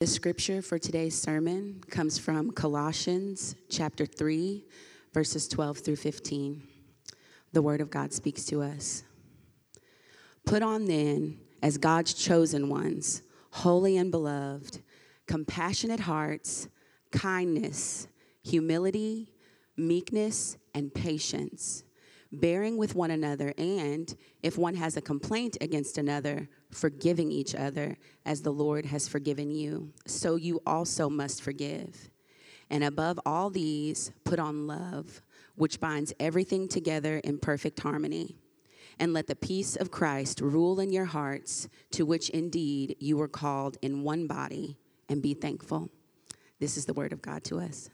The scripture for today's sermon comes from Colossians chapter 3, verses 12 through 15. The word of God speaks to us. Put on then, as God's chosen ones, holy and beloved, compassionate hearts, kindness, humility, meekness, and patience, bearing with one another, and if one has a complaint against another, forgiving each other as the Lord has forgiven you, so you also must forgive. And above all these, put on love, which binds everything together in perfect harmony. And let the peace of Christ rule in your hearts, to which indeed you were called in one body, and be thankful. This is the word of God to us.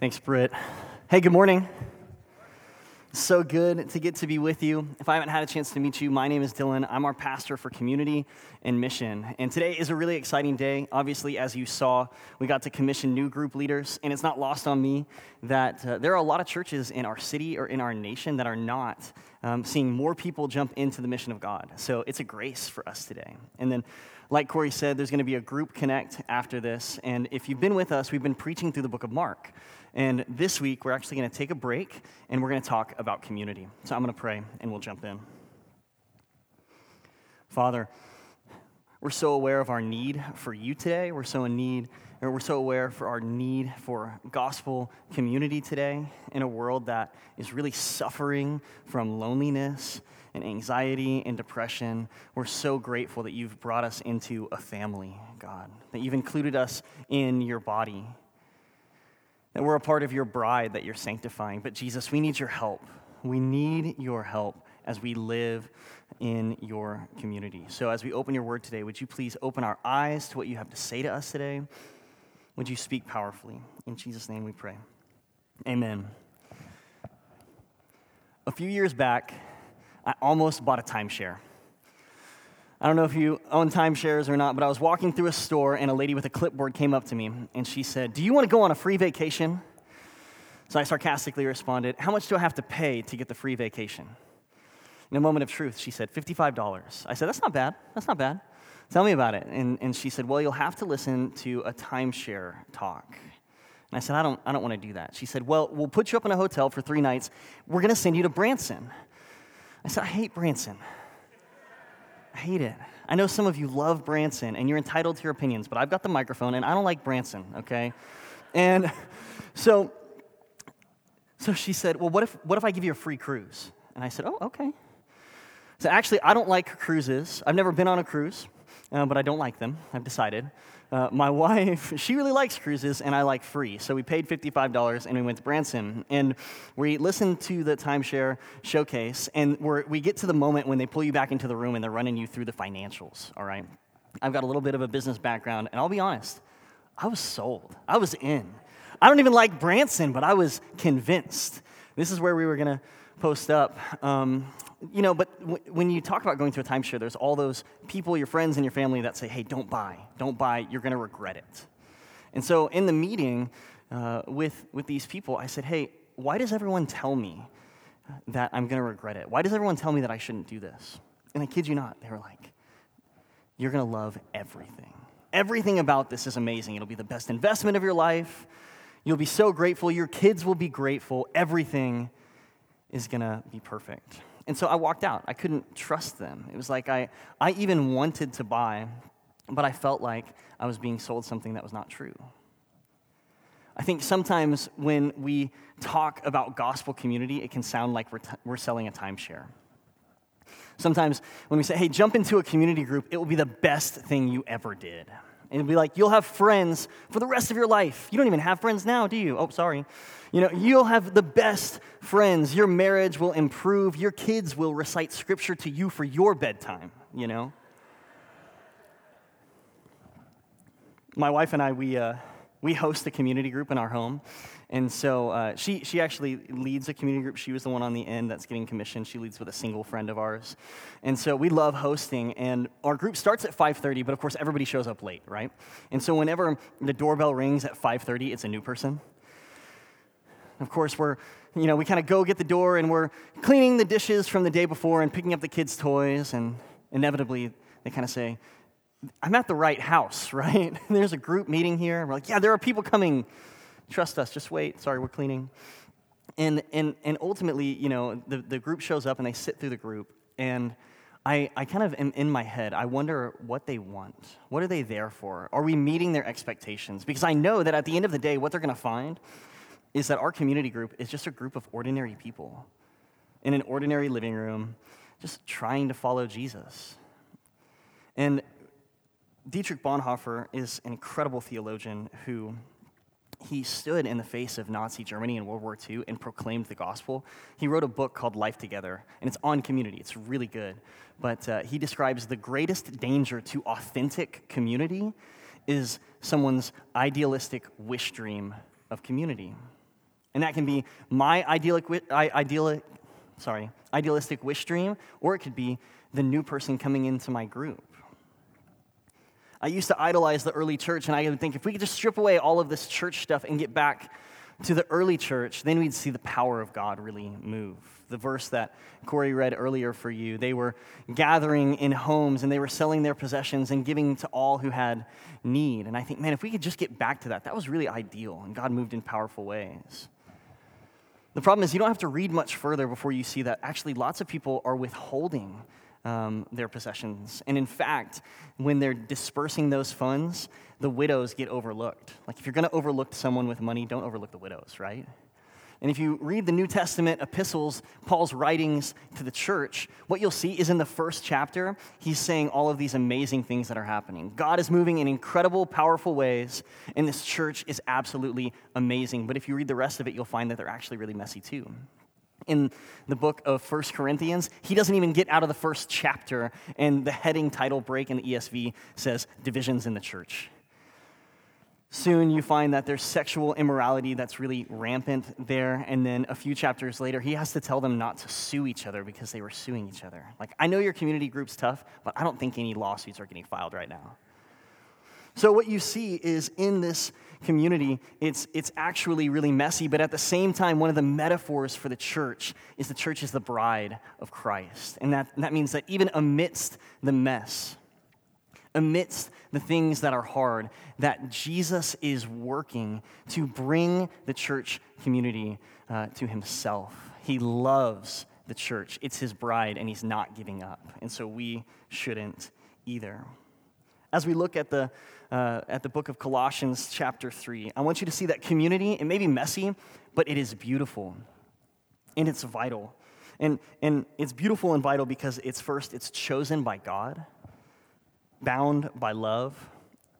Thanks, Britt. Hey, good morning. So good to get to be with you. If I haven't had a chance to meet you, my name is Dylan. I'm our pastor for community and mission. And today is a really exciting day. Obviously, as you saw, we got to commission new group leaders. And it's not lost on me that uh, there are a lot of churches in our city or in our nation that are not um, seeing more people jump into the mission of God. So it's a grace for us today. And then like Corey said, there's going to be a group connect after this. And if you've been with us, we've been preaching through the book of Mark. And this week, we're actually going to take a break and we're going to talk about community. So I'm going to pray and we'll jump in. Father, we're so aware of our need for you today. We're so in need, or we're so aware for our need for gospel community today in a world that is really suffering from loneliness and anxiety and depression. We're so grateful that you've brought us into a family, God, that you've included us in your body that we're a part of your bride that you're sanctifying. But Jesus, we need your help. We need your help as we live in your community. So, as we open your word today, would you please open our eyes to what you have to say to us today? Would you speak powerfully? In Jesus' name we pray. Amen. A few years back, I almost bought a timeshare. I don't know if you own timeshares or not, but I was walking through a store and a lady with a clipboard came up to me and she said, Do you want to go on a free vacation? So I sarcastically responded, How much do I have to pay to get the free vacation? In a moment of truth, she said, $55. I said, That's not bad. That's not bad. Tell me about it. And, and she said, Well, you'll have to listen to a timeshare talk. And I said, I don't, I don't want to do that. She said, Well, we'll put you up in a hotel for three nights. We're going to send you to Branson. I said, I hate Branson. I hate it. I know some of you love Branson and you're entitled to your opinions, but I've got the microphone and I don't like Branson, okay? And so, so she said, Well, what if, what if I give you a free cruise? And I said, Oh, okay. So actually, I don't like cruises. I've never been on a cruise, uh, but I don't like them. I've decided. Uh, my wife, she really likes cruises, and I like free. So we paid $55 and we went to Branson. And we listened to the timeshare showcase, and we get to the moment when they pull you back into the room and they're running you through the financials, all right? I've got a little bit of a business background, and I'll be honest, I was sold. I was in. I don't even like Branson, but I was convinced. This is where we were going to post up. Um, you know, but w- when you talk about going to a timeshare, there's all those people, your friends and your family that say, hey, don't buy, don't buy, you're going to regret it. And so in the meeting uh, with, with these people, I said, hey, why does everyone tell me that I'm going to regret it? Why does everyone tell me that I shouldn't do this? And I kid you not, they were like, you're going to love everything. Everything about this is amazing. It'll be the best investment of your life. You'll be so grateful. Your kids will be grateful. Everything is going to be perfect. And so I walked out. I couldn't trust them. It was like I, I even wanted to buy, but I felt like I was being sold something that was not true. I think sometimes when we talk about gospel community, it can sound like we're, t- we're selling a timeshare. Sometimes when we say, hey, jump into a community group, it will be the best thing you ever did. And be like, you'll have friends for the rest of your life. You don't even have friends now, do you? Oh, sorry. You know, you'll have the best friends. Your marriage will improve. Your kids will recite scripture to you for your bedtime, you know? My wife and I, we, uh, we host a community group in our home. And so uh, she, she actually leads a community group. She was the one on the end that's getting commissioned. She leads with a single friend of ours. And so we love hosting. And our group starts at 5.30, but of course everybody shows up late, right? And so whenever the doorbell rings at 5.30, it's a new person. Of course, we're you know, we kind of go get the door and we're cleaning the dishes from the day before and picking up the kids' toys, and inevitably they kind of say, I'm at the right house, right? There's a group meeting here. We're like, yeah, there are people coming. Trust us, just wait. Sorry, we're cleaning. And, and, and ultimately, you know, the, the group shows up and they sit through the group. And I, I kind of am in my head, I wonder what they want. What are they there for? Are we meeting their expectations? Because I know that at the end of the day, what they're going to find is that our community group is just a group of ordinary people in an ordinary living room, just trying to follow Jesus. And Dietrich Bonhoeffer is an incredible theologian who he stood in the face of Nazi Germany in World War II and proclaimed the gospel. He wrote a book called Life Together, and it's on community. It's really good. But uh, he describes the greatest danger to authentic community is someone's idealistic wish dream of community. And that can be my idyllic, idyllic, sorry, idealistic wish dream, or it could be the new person coming into my group. I used to idolize the early church, and I would think if we could just strip away all of this church stuff and get back to the early church, then we'd see the power of God really move. The verse that Corey read earlier for you, they were gathering in homes and they were selling their possessions and giving to all who had need. And I think, man, if we could just get back to that, that was really ideal, and God moved in powerful ways. The problem is, you don't have to read much further before you see that actually lots of people are withholding um, their possessions. And in fact, when they're dispersing those funds, the widows get overlooked. Like, if you're going to overlook someone with money, don't overlook the widows, right? And if you read the New Testament epistles, Paul's writings to the church, what you'll see is in the first chapter, he's saying all of these amazing things that are happening. God is moving in incredible, powerful ways, and this church is absolutely amazing. But if you read the rest of it, you'll find that they're actually really messy too in the book of First Corinthians, he doesn't even get out of the first chapter, and the heading title break in the ESV says Divisions in the Church. Soon you find that there's sexual immorality that's really rampant there, and then a few chapters later, he has to tell them not to sue each other because they were suing each other. Like, I know your community group's tough, but I don't think any lawsuits are getting filed right now. So, what you see is in this community, it's, it's actually really messy, but at the same time, one of the metaphors for the church is the church is the bride of Christ. And that, that means that even amidst the mess, amidst the things that are hard, that Jesus is working to bring the church community uh, to himself. He loves the church, it's his bride, and he's not giving up. And so we shouldn't either. As we look at the uh, at the book of Colossians, chapter 3. I want you to see that community, it may be messy, but it is beautiful and it's vital. And, and it's beautiful and vital because it's first, it's chosen by God, bound by love,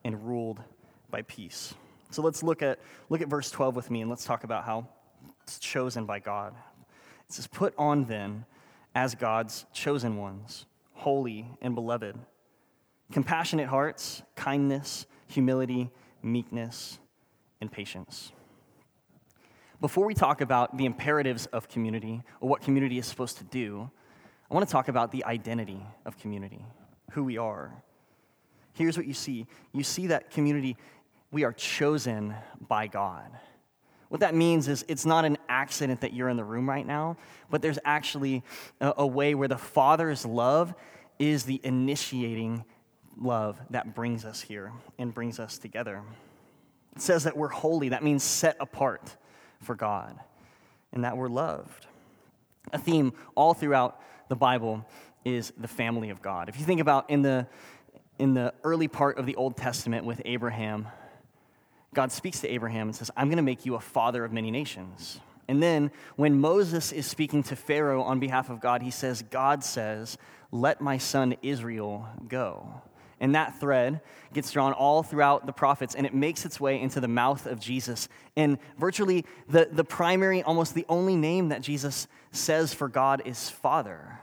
and ruled by peace. So let's look at, look at verse 12 with me and let's talk about how it's chosen by God. It says, Put on then as God's chosen ones, holy and beloved compassionate hearts, kindness, humility, meekness, and patience. Before we talk about the imperatives of community or what community is supposed to do, I want to talk about the identity of community, who we are. Here's what you see you see that community, we are chosen by God. What that means is it's not an accident that you're in the room right now, but there's actually a, a way where the Father's love is the initiating love that brings us here and brings us together. It says that we're holy, that means set apart for God, and that we're loved. A theme all throughout the Bible is the family of God. If you think about in the in the early part of the Old Testament with Abraham, God speaks to Abraham and says, I'm going to make you a father of many nations. And then when Moses is speaking to Pharaoh on behalf of God, he says, God says, Let my son Israel go. And that thread gets drawn all throughout the prophets, and it makes its way into the mouth of Jesus. And virtually the, the primary, almost the only name that Jesus says for God is Father.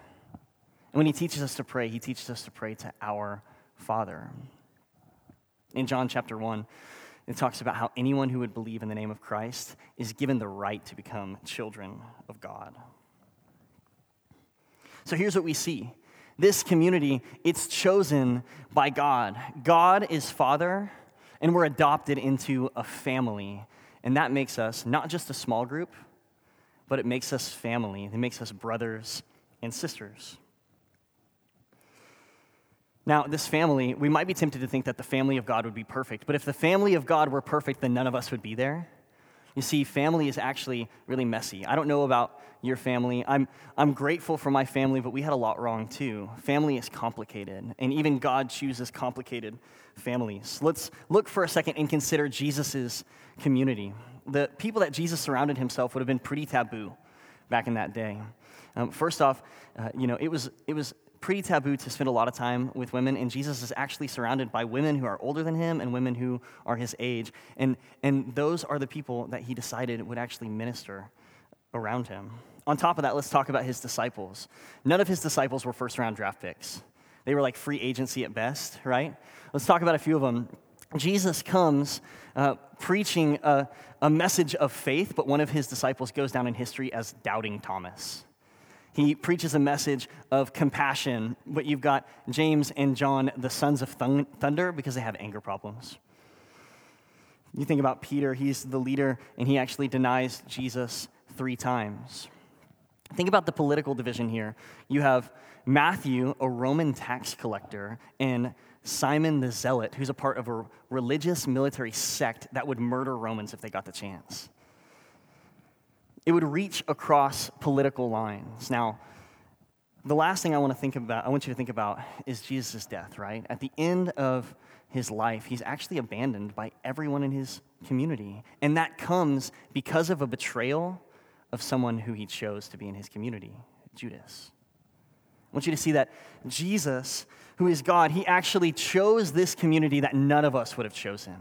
And when he teaches us to pray, he teaches us to pray to our Father. In John chapter 1, it talks about how anyone who would believe in the name of Christ is given the right to become children of God. So here's what we see this community, it's chosen by God. God is Father, and we're adopted into a family. And that makes us not just a small group, but it makes us family. It makes us brothers and sisters. Now, this family, we might be tempted to think that the family of God would be perfect, but if the family of God were perfect, then none of us would be there. You see, family is actually really messy. I don't know about your family. I'm, I'm grateful for my family, but we had a lot wrong too. Family is complicated, and even God chooses complicated families. Let's look for a second and consider Jesus' community. The people that Jesus surrounded himself would have been pretty taboo back in that day. Um, first off, uh, you know, it was, it was pretty taboo to spend a lot of time with women, and Jesus is actually surrounded by women who are older than him and women who are his age. And, and those are the people that he decided would actually minister around him. On top of that, let's talk about his disciples. None of his disciples were first round draft picks, they were like free agency at best, right? Let's talk about a few of them. Jesus comes uh, preaching a, a message of faith, but one of his disciples goes down in history as doubting Thomas. He preaches a message of compassion, but you've got James and John, the sons of thunder, because they have anger problems. You think about Peter, he's the leader, and he actually denies Jesus three times. Think about the political division here. You have Matthew, a Roman tax collector, and Simon the Zealot, who's a part of a religious military sect that would murder Romans if they got the chance. It would reach across political lines. Now, the last thing I want to think about, I want you to think about is Jesus' death, right? At the end of his life, he's actually abandoned by everyone in his community. And that comes because of a betrayal of someone who he chose to be in his community, Judas. I want you to see that Jesus who is God, he actually chose this community that none of us would have chosen.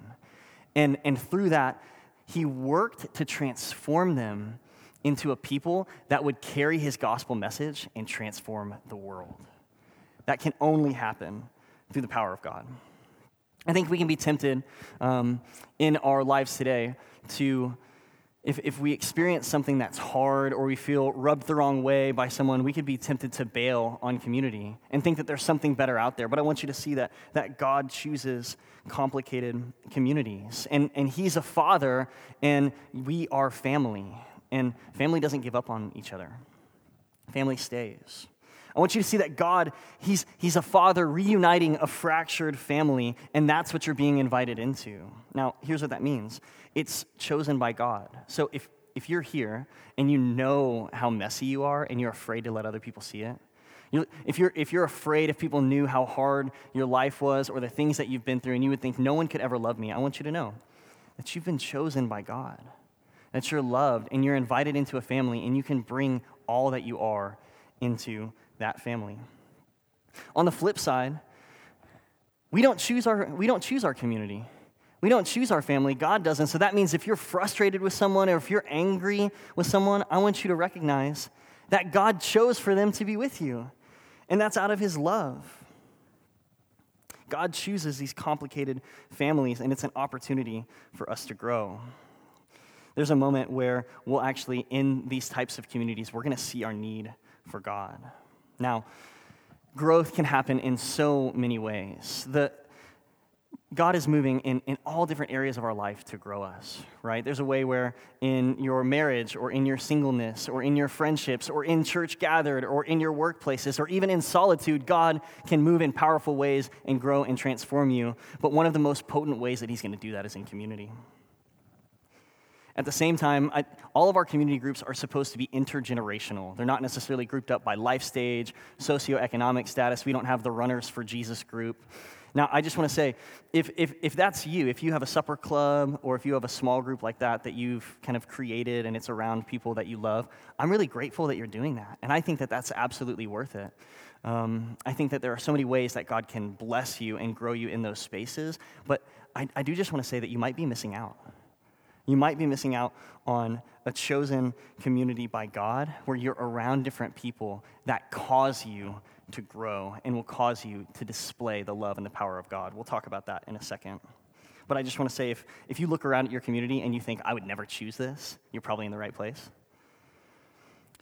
And, and through that, he worked to transform them into a people that would carry his gospel message and transform the world. That can only happen through the power of God. I think we can be tempted um, in our lives today to if, if we experience something that's hard or we feel rubbed the wrong way by someone, we could be tempted to bail on community and think that there's something better out there. But I want you to see that, that God chooses complicated communities. And, and He's a father, and we are family. And family doesn't give up on each other, family stays. I want you to see that God, he's, he's a father reuniting a fractured family, and that's what you're being invited into. Now, here's what that means it's chosen by God. So if, if you're here and you know how messy you are and you're afraid to let other people see it, you, if, you're, if you're afraid if people knew how hard your life was or the things that you've been through and you would think no one could ever love me, I want you to know that you've been chosen by God, that you're loved and you're invited into a family and you can bring all that you are into that family. On the flip side, we don't choose our, we don't choose our community. We don't choose our family, God doesn't. So that means if you're frustrated with someone or if you're angry with someone, I want you to recognize that God chose for them to be with you. And that's out of His love. God chooses these complicated families, and it's an opportunity for us to grow. There's a moment where we'll actually, in these types of communities, we're going to see our need for God. Now, growth can happen in so many ways. The, God is moving in, in all different areas of our life to grow us, right? There's a way where in your marriage or in your singleness or in your friendships or in church gathered or in your workplaces or even in solitude, God can move in powerful ways and grow and transform you. But one of the most potent ways that He's going to do that is in community. At the same time, I, all of our community groups are supposed to be intergenerational. They're not necessarily grouped up by life stage, socioeconomic status. We don't have the Runners for Jesus group. Now, I just want to say if, if, if that's you, if you have a supper club or if you have a small group like that that you've kind of created and it's around people that you love, I'm really grateful that you're doing that. And I think that that's absolutely worth it. Um, I think that there are so many ways that God can bless you and grow you in those spaces, but I, I do just want to say that you might be missing out. You might be missing out on a chosen community by God where you're around different people that cause you to grow and will cause you to display the love and the power of God. We'll talk about that in a second. But I just want to say if, if you look around at your community and you think, I would never choose this, you're probably in the right place.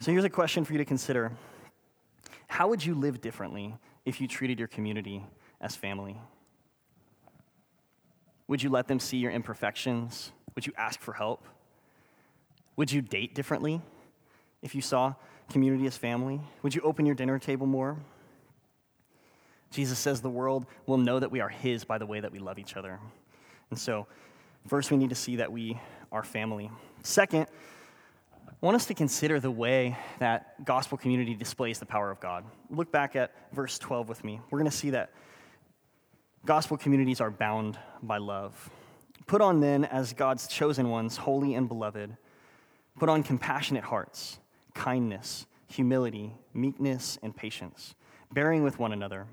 So here's a question for you to consider How would you live differently if you treated your community as family? Would you let them see your imperfections? Would you ask for help? Would you date differently? if you saw community as family? Would you open your dinner table more? Jesus says the world will know that we are His by the way that we love each other. And so, first, we need to see that we are family. Second, I want us to consider the way that gospel community displays the power of God. Look back at verse 12 with me. We're going to see that gospel communities are bound by love. Put on then, as God's chosen ones, holy and beloved, put on compassionate hearts, kindness, humility, meekness, and patience, bearing with one another.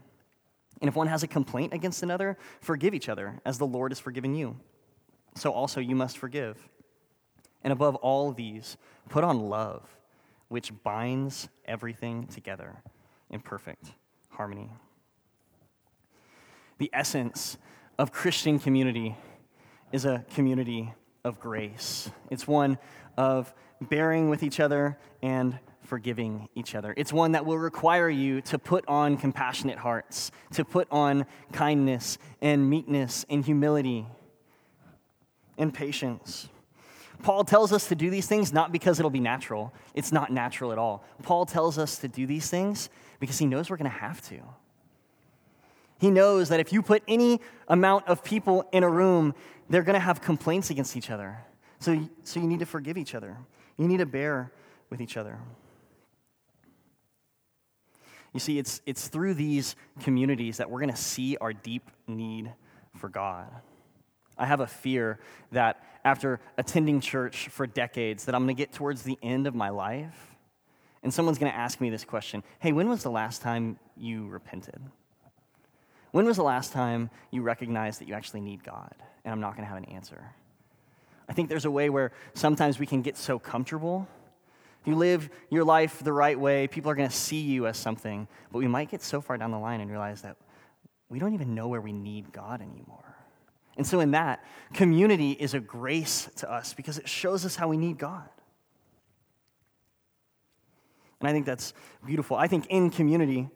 And if one has a complaint against another, forgive each other, as the Lord has forgiven you. So also you must forgive. And above all these, put on love, which binds everything together in perfect harmony. The essence of Christian community is a community of grace. It's one of bearing with each other and forgiving each other. It's one that will require you to put on compassionate hearts, to put on kindness and meekness and humility and patience. Paul tells us to do these things not because it'll be natural. It's not natural at all. Paul tells us to do these things because he knows we're going to have to. He knows that if you put any amount of people in a room, they're going to have complaints against each other. So, so you need to forgive each other. You need to bear with each other. You see, it's, it's through these communities that we're going to see our deep need for God. I have a fear that after attending church for decades that I'm going to get towards the end of my life and someone's going to ask me this question, "Hey, when was the last time you repented?" When was the last time you recognized that you actually need God? And I'm not going to have an answer. I think there's a way where sometimes we can get so comfortable. If you live your life the right way, people are going to see you as something. But we might get so far down the line and realize that we don't even know where we need God anymore. And so, in that, community is a grace to us because it shows us how we need God. And I think that's beautiful. I think in community,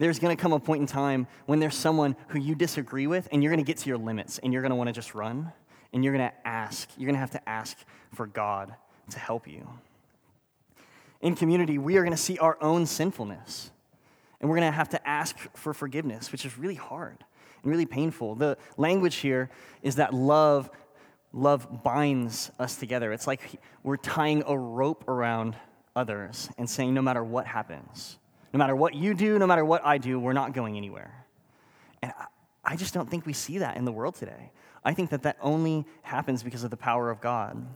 there's going to come a point in time when there's someone who you disagree with, and you're going to get to your limits, and you're going to want to just run, and you're going to ask. You're going to have to ask for God to help you. In community, we are going to see our own sinfulness, and we're going to have to ask for forgiveness, which is really hard and really painful. The language here is that love love binds us together. It's like we're tying a rope around others and saying no matter what happens, no matter what you do, no matter what I do, we're not going anywhere. And I just don't think we see that in the world today. I think that that only happens because of the power of God.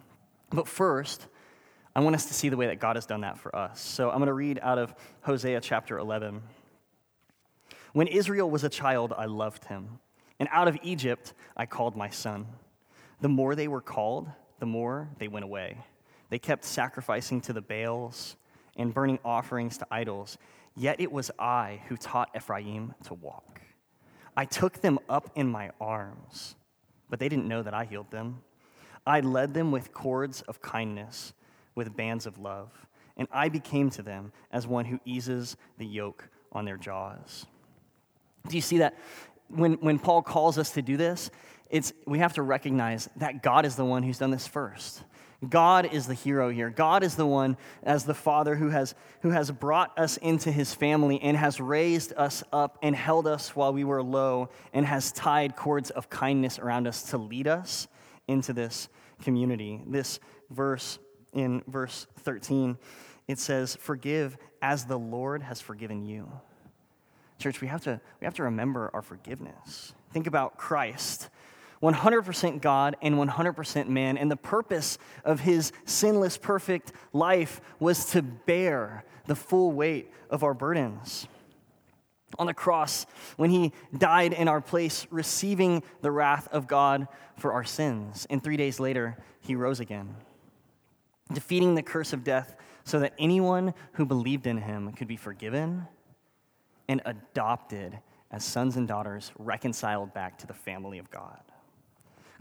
But first, I want us to see the way that God has done that for us. So I'm going to read out of Hosea chapter 11. When Israel was a child, I loved him, and out of Egypt I called my son. The more they were called, the more they went away. They kept sacrificing to the Baals and burning offerings to idols. Yet it was I who taught Ephraim to walk. I took them up in my arms, but they didn't know that I healed them. I led them with cords of kindness, with bands of love, and I became to them as one who eases the yoke on their jaws. Do you see that? When, when Paul calls us to do this, it's, we have to recognize that God is the one who's done this first. God is the hero here. God is the one, as the Father, who has, who has brought us into his family and has raised us up and held us while we were low and has tied cords of kindness around us to lead us into this community. This verse in verse 13, it says, Forgive as the Lord has forgiven you. Church, we have to, we have to remember our forgiveness. Think about Christ, 100% God and 100% man. And the purpose of his sinless, perfect life was to bear the full weight of our burdens. On the cross, when he died in our place, receiving the wrath of God for our sins. And three days later, he rose again, defeating the curse of death so that anyone who believed in him could be forgiven and adopted as sons and daughters, reconciled back to the family of God.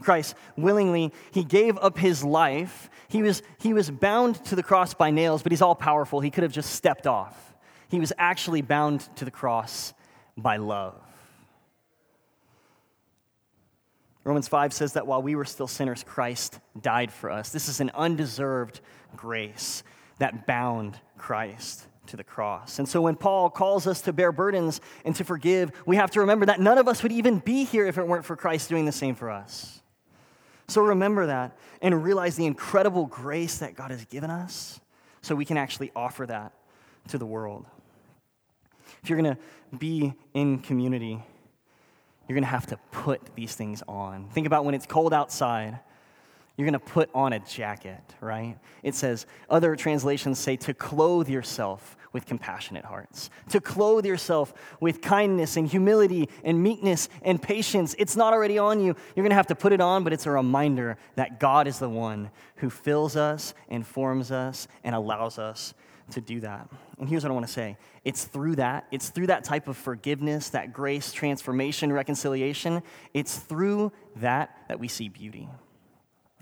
Christ willingly, he gave up his life. He was, he was bound to the cross by nails, but he's all powerful. He could have just stepped off. He was actually bound to the cross by love. Romans 5 says that while we were still sinners, Christ died for us. This is an undeserved grace that bound Christ to the cross. And so when Paul calls us to bear burdens and to forgive, we have to remember that none of us would even be here if it weren't for Christ doing the same for us. So remember that and realize the incredible grace that God has given us so we can actually offer that to the world. If you're going to be in community, you're going to have to put these things on. Think about when it's cold outside you're going to put on a jacket, right? It says, other translations say to clothe yourself with compassionate hearts, to clothe yourself with kindness and humility and meekness and patience. It's not already on you. You're going to have to put it on, but it's a reminder that God is the one who fills us and forms us and allows us to do that. And here's what I want to say it's through that, it's through that type of forgiveness, that grace, transformation, reconciliation, it's through that that we see beauty.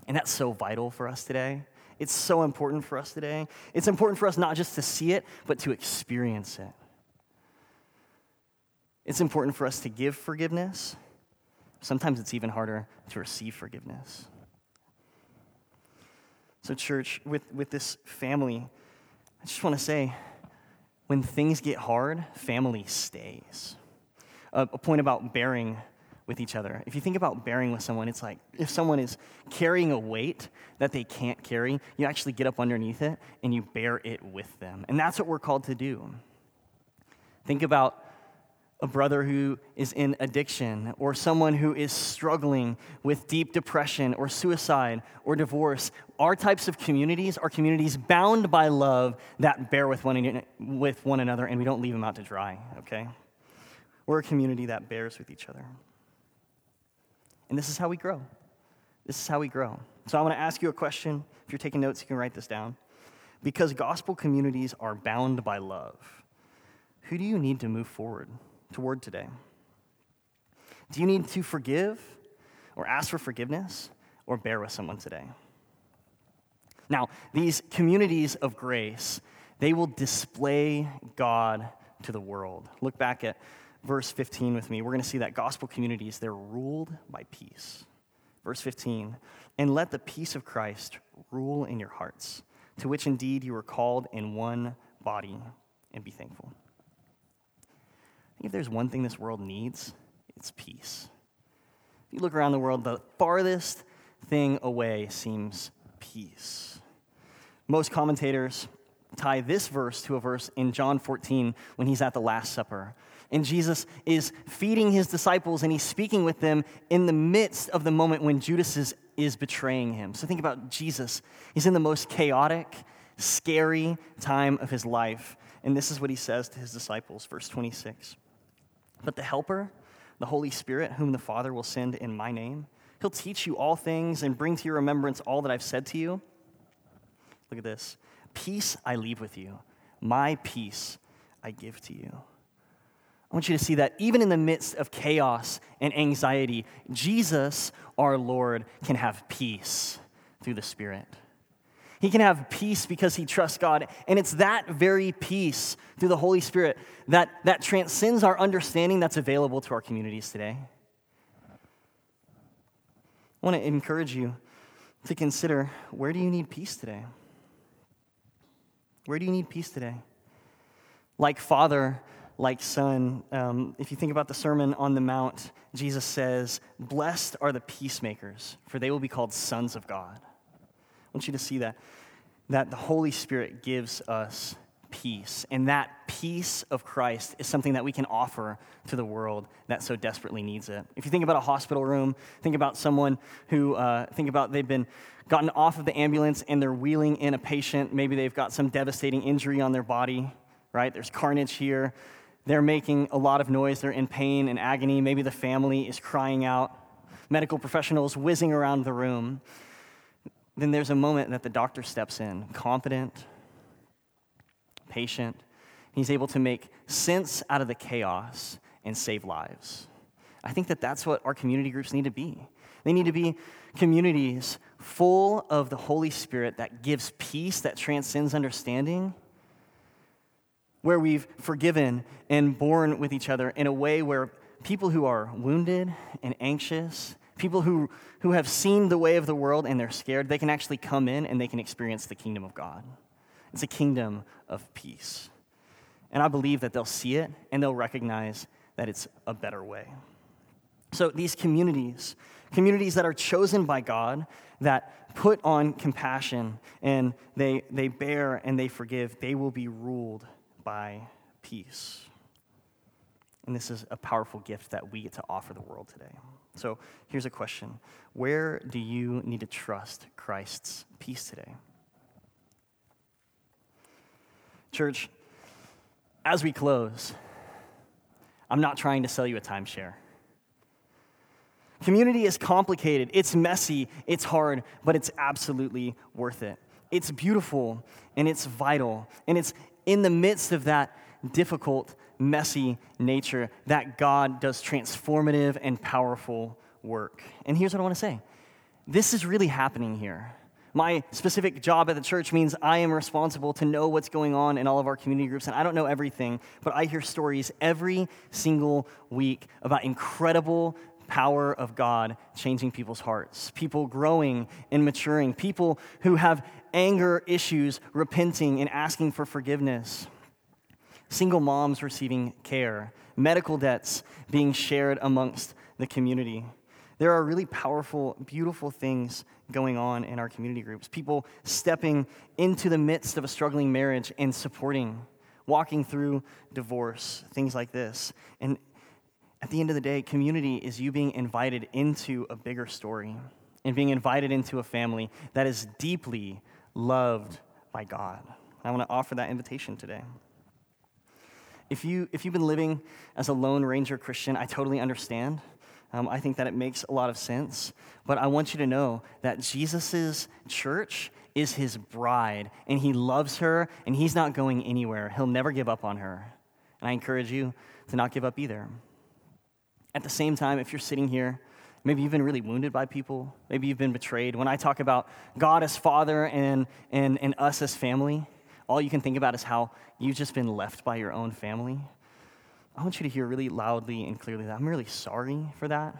And that's so vital for us today. It's so important for us today. It's important for us not just to see it, but to experience it. It's important for us to give forgiveness. Sometimes it's even harder to receive forgiveness. So, church, with, with this family, I just want to say when things get hard, family stays. A, a point about bearing with each other. If you think about bearing with someone, it's like if someone is carrying a weight that they can't carry, you actually get up underneath it and you bear it with them. And that's what we're called to do. Think about a brother who is in addiction or someone who is struggling with deep depression or suicide or divorce. Our types of communities are communities bound by love that bear with one, with one another and we don't leave them out to dry, okay? We're a community that bears with each other. And this is how we grow. This is how we grow. So I want to ask you a question. If you're taking notes, you can write this down. Because gospel communities are bound by love, who do you need to move forward toward today? Do you need to forgive or ask for forgiveness or bear with someone today? Now, these communities of grace, they will display God to the world. Look back at verse 15 with me, we're going to see that gospel communities, they're ruled by peace. Verse 15, and let the peace of Christ rule in your hearts, to which indeed you were called in one body, and be thankful. I think if there's one thing this world needs, it's peace. If you look around the world, the farthest thing away seems peace. Most commentators tie this verse to a verse in John 14 when he's at the Last Supper. And Jesus is feeding his disciples and he's speaking with them in the midst of the moment when Judas is, is betraying him. So think about Jesus. He's in the most chaotic, scary time of his life. And this is what he says to his disciples, verse 26. But the Helper, the Holy Spirit, whom the Father will send in my name, he'll teach you all things and bring to your remembrance all that I've said to you. Look at this. Peace I leave with you, my peace I give to you. I want you to see that even in the midst of chaos and anxiety, Jesus, our Lord, can have peace through the Spirit. He can have peace because he trusts God. And it's that very peace through the Holy Spirit that, that transcends our understanding that's available to our communities today. I want to encourage you to consider where do you need peace today? Where do you need peace today? Like Father, like son. Um, if you think about the Sermon on the Mount, Jesus says, Blessed are the peacemakers, for they will be called sons of God. I want you to see that, that the Holy Spirit gives us peace. And that peace of Christ is something that we can offer to the world that so desperately needs it. If you think about a hospital room, think about someone who, uh, think about they've been gotten off of the ambulance and they're wheeling in a patient. Maybe they've got some devastating injury on their body, right? There's carnage here. They're making a lot of noise. They're in pain and agony. Maybe the family is crying out. Medical professionals whizzing around the room. Then there's a moment that the doctor steps in, confident, patient. He's able to make sense out of the chaos and save lives. I think that that's what our community groups need to be. They need to be communities full of the Holy Spirit that gives peace that transcends understanding where we've forgiven and borne with each other in a way where people who are wounded and anxious, people who, who have seen the way of the world and they're scared, they can actually come in and they can experience the kingdom of God. It's a kingdom of peace. And I believe that they'll see it and they'll recognize that it's a better way. So these communities, communities that are chosen by God, that put on compassion and they, they bear and they forgive, they will be ruled by peace. And this is a powerful gift that we get to offer the world today. So here's a question Where do you need to trust Christ's peace today? Church, as we close, I'm not trying to sell you a timeshare. Community is complicated, it's messy, it's hard, but it's absolutely worth it. It's beautiful and it's vital, and it's in the midst of that difficult, messy nature that God does transformative and powerful work. And here's what I want to say this is really happening here. My specific job at the church means I am responsible to know what's going on in all of our community groups. And I don't know everything, but I hear stories every single week about incredible power of God changing people's hearts, people growing and maturing, people who have anger issues repenting and asking for forgiveness, single moms receiving care, medical debts being shared amongst the community. There are really powerful, beautiful things going on in our community groups. People stepping into the midst of a struggling marriage and supporting, walking through divorce, things like this. And at the end of the day, community is you being invited into a bigger story and being invited into a family that is deeply loved by God. I want to offer that invitation today. If, you, if you've been living as a Lone Ranger Christian, I totally understand. Um, I think that it makes a lot of sense. But I want you to know that Jesus' church is his bride, and he loves her, and he's not going anywhere. He'll never give up on her. And I encourage you to not give up either. At the same time, if you're sitting here, maybe you've been really wounded by people, maybe you've been betrayed. When I talk about God as Father and, and, and us as family, all you can think about is how you've just been left by your own family. I want you to hear really loudly and clearly that I'm really sorry for that.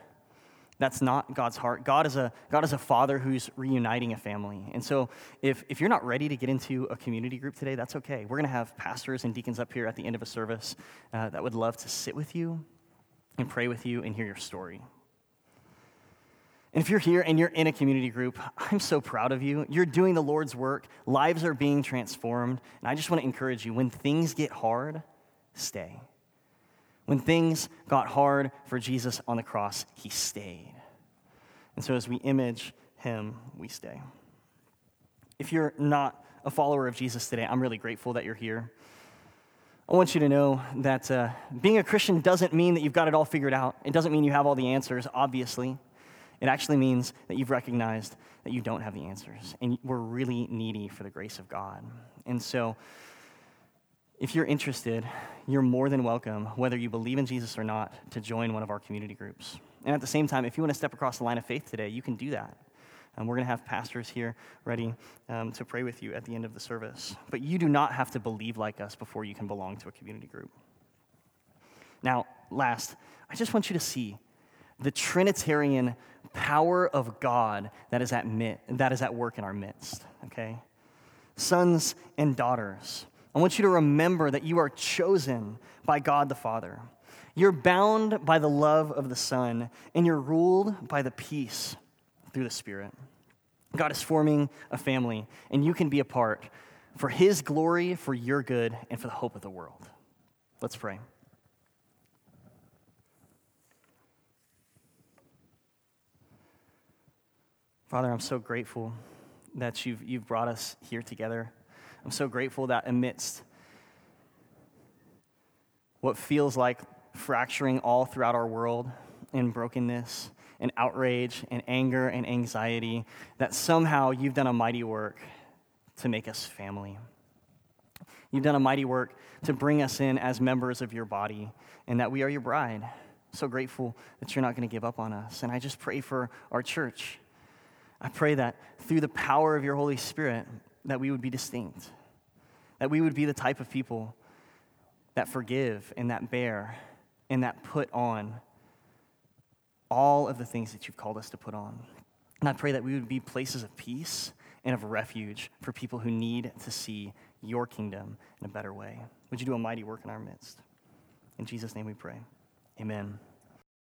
That's not God's heart. God is a, God is a father who's reuniting a family. And so if, if you're not ready to get into a community group today, that's okay. We're going to have pastors and deacons up here at the end of a service uh, that would love to sit with you and pray with you and hear your story. And if you're here and you're in a community group, I'm so proud of you. You're doing the Lord's work, lives are being transformed. And I just want to encourage you when things get hard, stay. When things got hard for Jesus on the cross, he stayed. And so as we image him, we stay. If you're not a follower of Jesus today, I'm really grateful that you're here. I want you to know that uh, being a Christian doesn't mean that you've got it all figured out. It doesn't mean you have all the answers, obviously. It actually means that you've recognized that you don't have the answers, and we're really needy for the grace of God. And so, if you're interested, you're more than welcome, whether you believe in Jesus or not, to join one of our community groups. And at the same time, if you want to step across the line of faith today, you can do that. Um, we're going to have pastors here ready um, to pray with you at the end of the service. But you do not have to believe like us before you can belong to a community group. Now, last, I just want you to see the Trinitarian power of God that is at, mit, that is at work in our midst, okay? Sons and daughters I want you to remember that you are chosen by God the Father. You're bound by the love of the Son, and you're ruled by the peace through the Spirit. God is forming a family, and you can be a part for His glory, for your good, and for the hope of the world. Let's pray. Father, I'm so grateful that you've, you've brought us here together. I'm so grateful that amidst what feels like fracturing all throughout our world in brokenness and outrage and anger and anxiety, that somehow you've done a mighty work to make us family. You've done a mighty work to bring us in as members of your body and that we are your bride. So grateful that you're not going to give up on us. And I just pray for our church. I pray that through the power of your Holy Spirit, that we would be distinct, that we would be the type of people that forgive and that bear and that put on all of the things that you've called us to put on. And I pray that we would be places of peace and of refuge for people who need to see your kingdom in a better way. Would you do a mighty work in our midst? In Jesus' name we pray. Amen.